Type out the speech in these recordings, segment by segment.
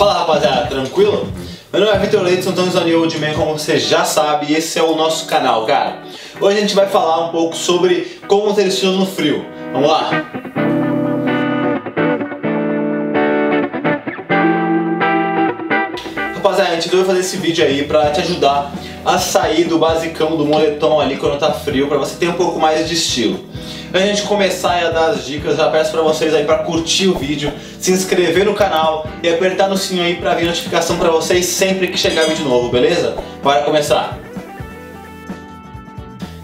Fala rapaziada, tranquilo? Meu nome é Vitor Leite, Antônio Zanil de Man, como você já sabe, e esse é o nosso canal, cara. Hoje a gente vai falar um pouco sobre como ter estilo no frio. Vamos lá? Rapaziada, a gente vai fazer esse vídeo aí pra te ajudar a sair do basicão do moletom ali quando tá frio, pra você ter um pouco mais de estilo. Antes de a gente começar a dar as dicas, já peço pra vocês aí pra curtir o vídeo, se inscrever no canal e apertar no sininho aí pra vir notificação pra vocês sempre que chegar vídeo novo, beleza? Bora começar!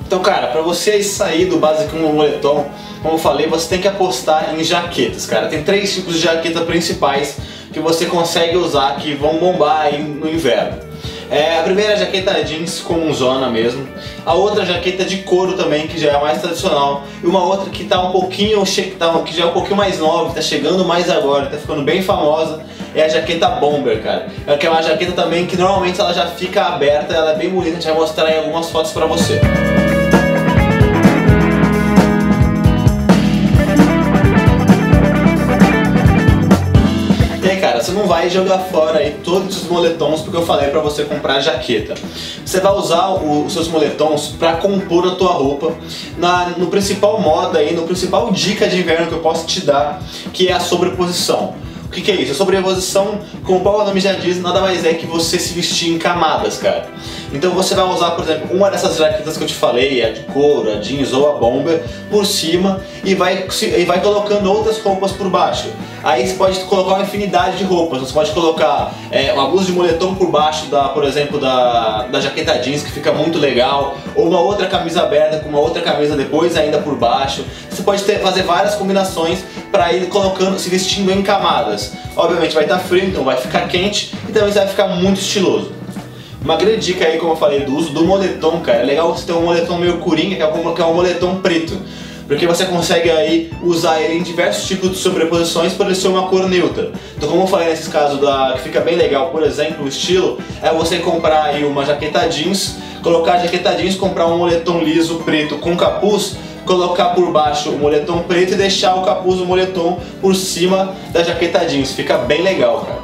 Então cara, pra você sair do basicão do moletom, como eu falei, você tem que apostar em jaquetas, cara. Tem três tipos de jaqueta principais que você consegue usar que vão bombar aí no inverno. É, a primeira é jaqueta jeans com zona mesmo. A outra jaqueta de couro também, que já é mais tradicional. E uma outra que tá um pouquinho, tá, que já é um pouquinho mais nova, tá chegando mais agora, tá ficando bem famosa. É a jaqueta bomber, cara. É uma jaqueta também que normalmente ela já fica aberta, ela é bem bonita, a gente vai mostrar em algumas fotos pra você. Você não vai jogar fora aí todos os moletons porque eu falei para você comprar jaqueta. Você vai usar o, os seus moletons para compor a tua roupa na, no principal moda aí, no principal dica de inverno que eu posso te dar, que é a sobreposição. O que, que, é isso? A sobreposição, como o próprio nome já diz, nada mais é que você se vestir em camadas, cara. Então você vai usar, por exemplo, uma dessas jaquetas que eu te falei, a de couro, a jeans ou a bomber, por cima e vai, e vai colocando outras roupas por baixo. Aí você pode colocar uma infinidade de roupas. Você pode colocar é, uma blusa de moletom por baixo, da, por exemplo, da, da jaqueta jeans, que fica muito legal. Ou uma outra camisa aberta com uma outra camisa depois ainda por baixo. Você pode ter, fazer várias combinações para ir colocando, se vestindo em camadas. Obviamente vai estar tá frio, então vai ficar quente e também vai ficar muito estiloso. Uma grande dica aí, como eu falei, do uso do moletom, cara. É legal você ter um moletom meio coringa, que é um moletom preto porque você consegue aí usar ele em diversos tipos de sobreposições para ele ser uma cor neutra. Então como eu falei nesses casos da, que fica bem legal, por exemplo, o estilo, é você comprar aí uma jaqueta jeans, colocar a jaqueta jeans, comprar um moletom liso preto com capuz, colocar por baixo o moletom preto e deixar o capuz do moletom por cima da jaqueta jeans. Fica bem legal, cara.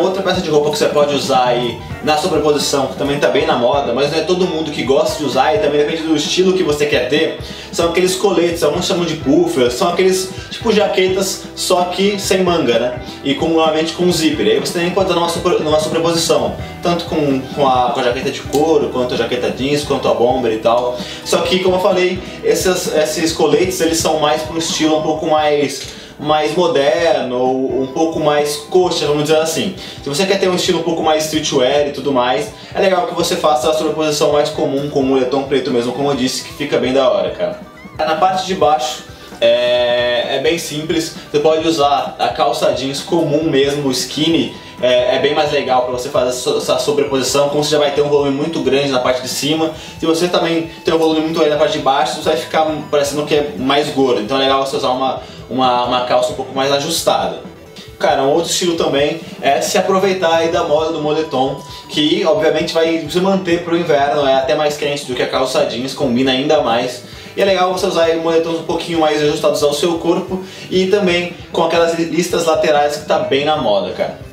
Outra peça de roupa que você pode usar aí na sobreposição, que também está bem na moda, mas não é todo mundo que gosta de usar e também depende do estilo que você quer ter, são aqueles coletes, alguns chamam de puffer, são aqueles tipo jaquetas, só que sem manga, né? E com, com zíper. Aí você tem que botar numa, numa sobreposição, tanto com, com, a, com a jaqueta de couro, quanto a jaqueta jeans, quanto a bomber e tal. Só que, como eu falei, esses, esses coletes eles são mais para um estilo um pouco mais mais moderno ou um pouco mais coxa, vamos dizer assim. Se você quer ter um estilo um pouco mais streetwear e tudo mais, é legal que você faça a sobreposição mais comum com o moletom preto mesmo, como eu disse, que fica bem da hora, cara. Na parte de baixo é, é bem simples, você pode usar a calça jeans comum mesmo, skinny, é, é, bem mais legal para você fazer essa sobreposição, como você já vai ter um volume muito grande na parte de cima, se você também tem um volume muito grande na parte de baixo, você vai ficar parecendo que é mais gordo, então é legal você usar uma, uma, uma calça um pouco mais ajustada. Cara, um outro estilo também é se aproveitar aí da moda do moletom, que obviamente vai se manter para o inverno, é até mais quente do que a calça jeans, combina ainda mais. E é legal você usar moletons um pouquinho mais ajustados ao seu corpo e também com aquelas listas laterais que tá bem na moda, cara.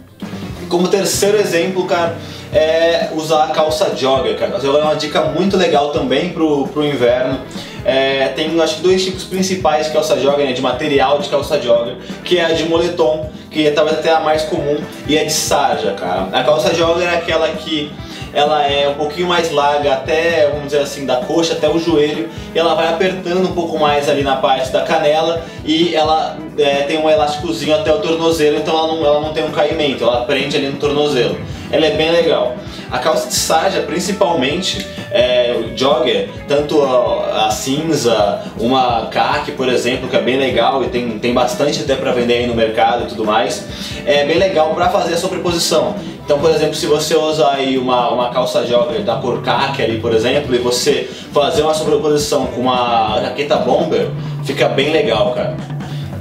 Como terceiro exemplo, cara, é usar a calça jogger, cara. É uma dica muito legal também pro, pro inverno. É, tem acho que dois tipos principais de calça jogger, né, de material de calça jogger, que é a de moletom, que é talvez até a mais comum, e é de sarja, cara. A calça jogger é aquela que ela é um pouquinho mais larga até, vamos dizer assim, da coxa até o joelho, e ela vai apertando um pouco mais ali na parte da canela e ela é, tem um elásticozinho até o tornozelo, então ela não, ela não tem um caimento, ela prende ali no tornozelo. Ela é bem legal. A calça de sarja, principalmente, é, jogger, tanto a, a, cinza, uma khaki, por exemplo, que é bem legal e tem, tem bastante até para vender aí no mercado e tudo mais, é bem legal para fazer a sobreposição. Então, por exemplo, se você usa aí uma, uma calça jogger da cor khaki ali, por exemplo, e você fazer uma sobreposição com uma jaqueta bomber, fica bem legal, cara.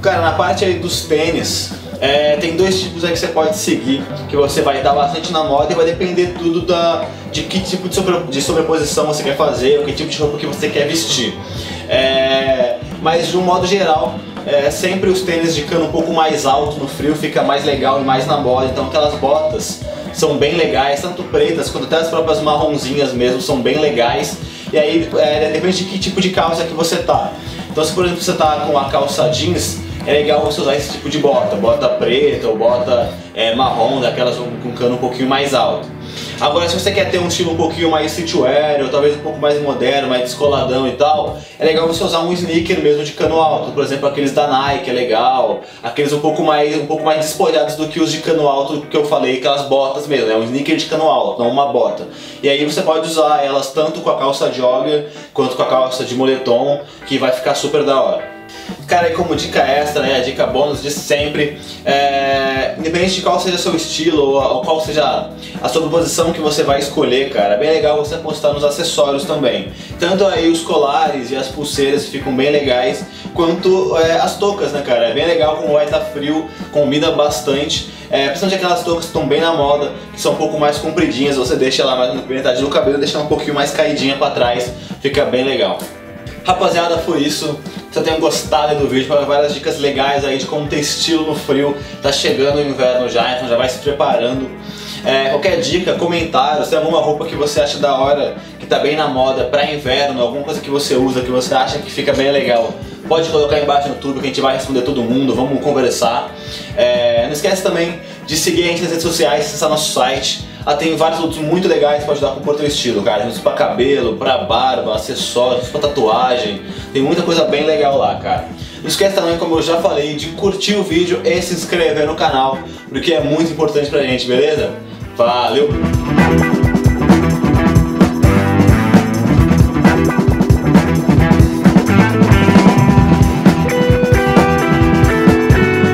Cara, na parte aí dos tênis, é, tem dois tipos aí que você pode seguir, que você vai estar bastante na moda e vai depender tudo da, de que tipo de, sobre, de sobreposição você quer fazer, ou que tipo de roupa que você quer vestir. É, mas de um modo geral, é, sempre os tênis de cano um pouco mais alto no frio fica mais legal e mais na moda, então aquelas botas são bem legais, tanto pretas quanto até as próprias marronzinhas mesmo são bem legais. E aí é, depende de que tipo de calça que você tá. Então se por exemplo você tá com a calça jeans, é legal você usar esse tipo de bota, bota preta ou bota é, marrom, daquelas com cano um pouquinho mais alto. Agora, se você quer ter um estilo um pouquinho mais streetwear, ou talvez um pouco mais moderno, mais descoladão e tal, é legal você usar um sneaker mesmo de cano alto. Por exemplo, aqueles da Nike é legal, aqueles um pouco mais, um pouco mais despojados do que os de cano alto que eu falei, aquelas botas mesmo, é um sneaker de cano alto, não uma bota. E aí você pode usar elas tanto com a calça jogger quanto com a calça de moletom, que vai ficar super da hora. Cara, e como dica extra, né, a dica bônus de sempre, é, independente de qual seja o seu estilo ou, ou qual seja a sua posição que você vai escolher, cara, é bem legal você apostar nos acessórios também. Tanto aí os colares e as pulseiras ficam bem legais, quanto é, as toucas, né, cara? É bem legal como vai estar tá frio, combina bastante. É, principalmente aquelas toucas que estão bem na moda, que são um pouco mais compridinhas, você deixa ela mais na metade do cabelo, deixa ela um pouquinho mais caidinha para trás, fica bem legal. Rapaziada, foi isso. Espero tenham gostado do vídeo, para várias dicas legais aí de como ter estilo no frio. Tá chegando o inverno já, então já vai se preparando. É, qualquer dica, comentário, se tem alguma roupa que você acha da hora, que tá bem na moda para inverno, alguma coisa que você usa, que você acha que fica bem legal, pode colocar aí embaixo no YouTube que a gente vai responder todo mundo, vamos conversar. É, não esquece também de seguir a gente nas redes sociais, acessar nosso site ah, tem vários outros muito legais pra ajudar com o teu estilo, cara. Tem pra cabelo, pra barba, acessórios, pra tatuagem. Tem muita coisa bem legal lá, cara. Não esquece também, como eu já falei, de curtir o vídeo e se inscrever no canal, porque é muito importante pra gente, beleza? Valeu!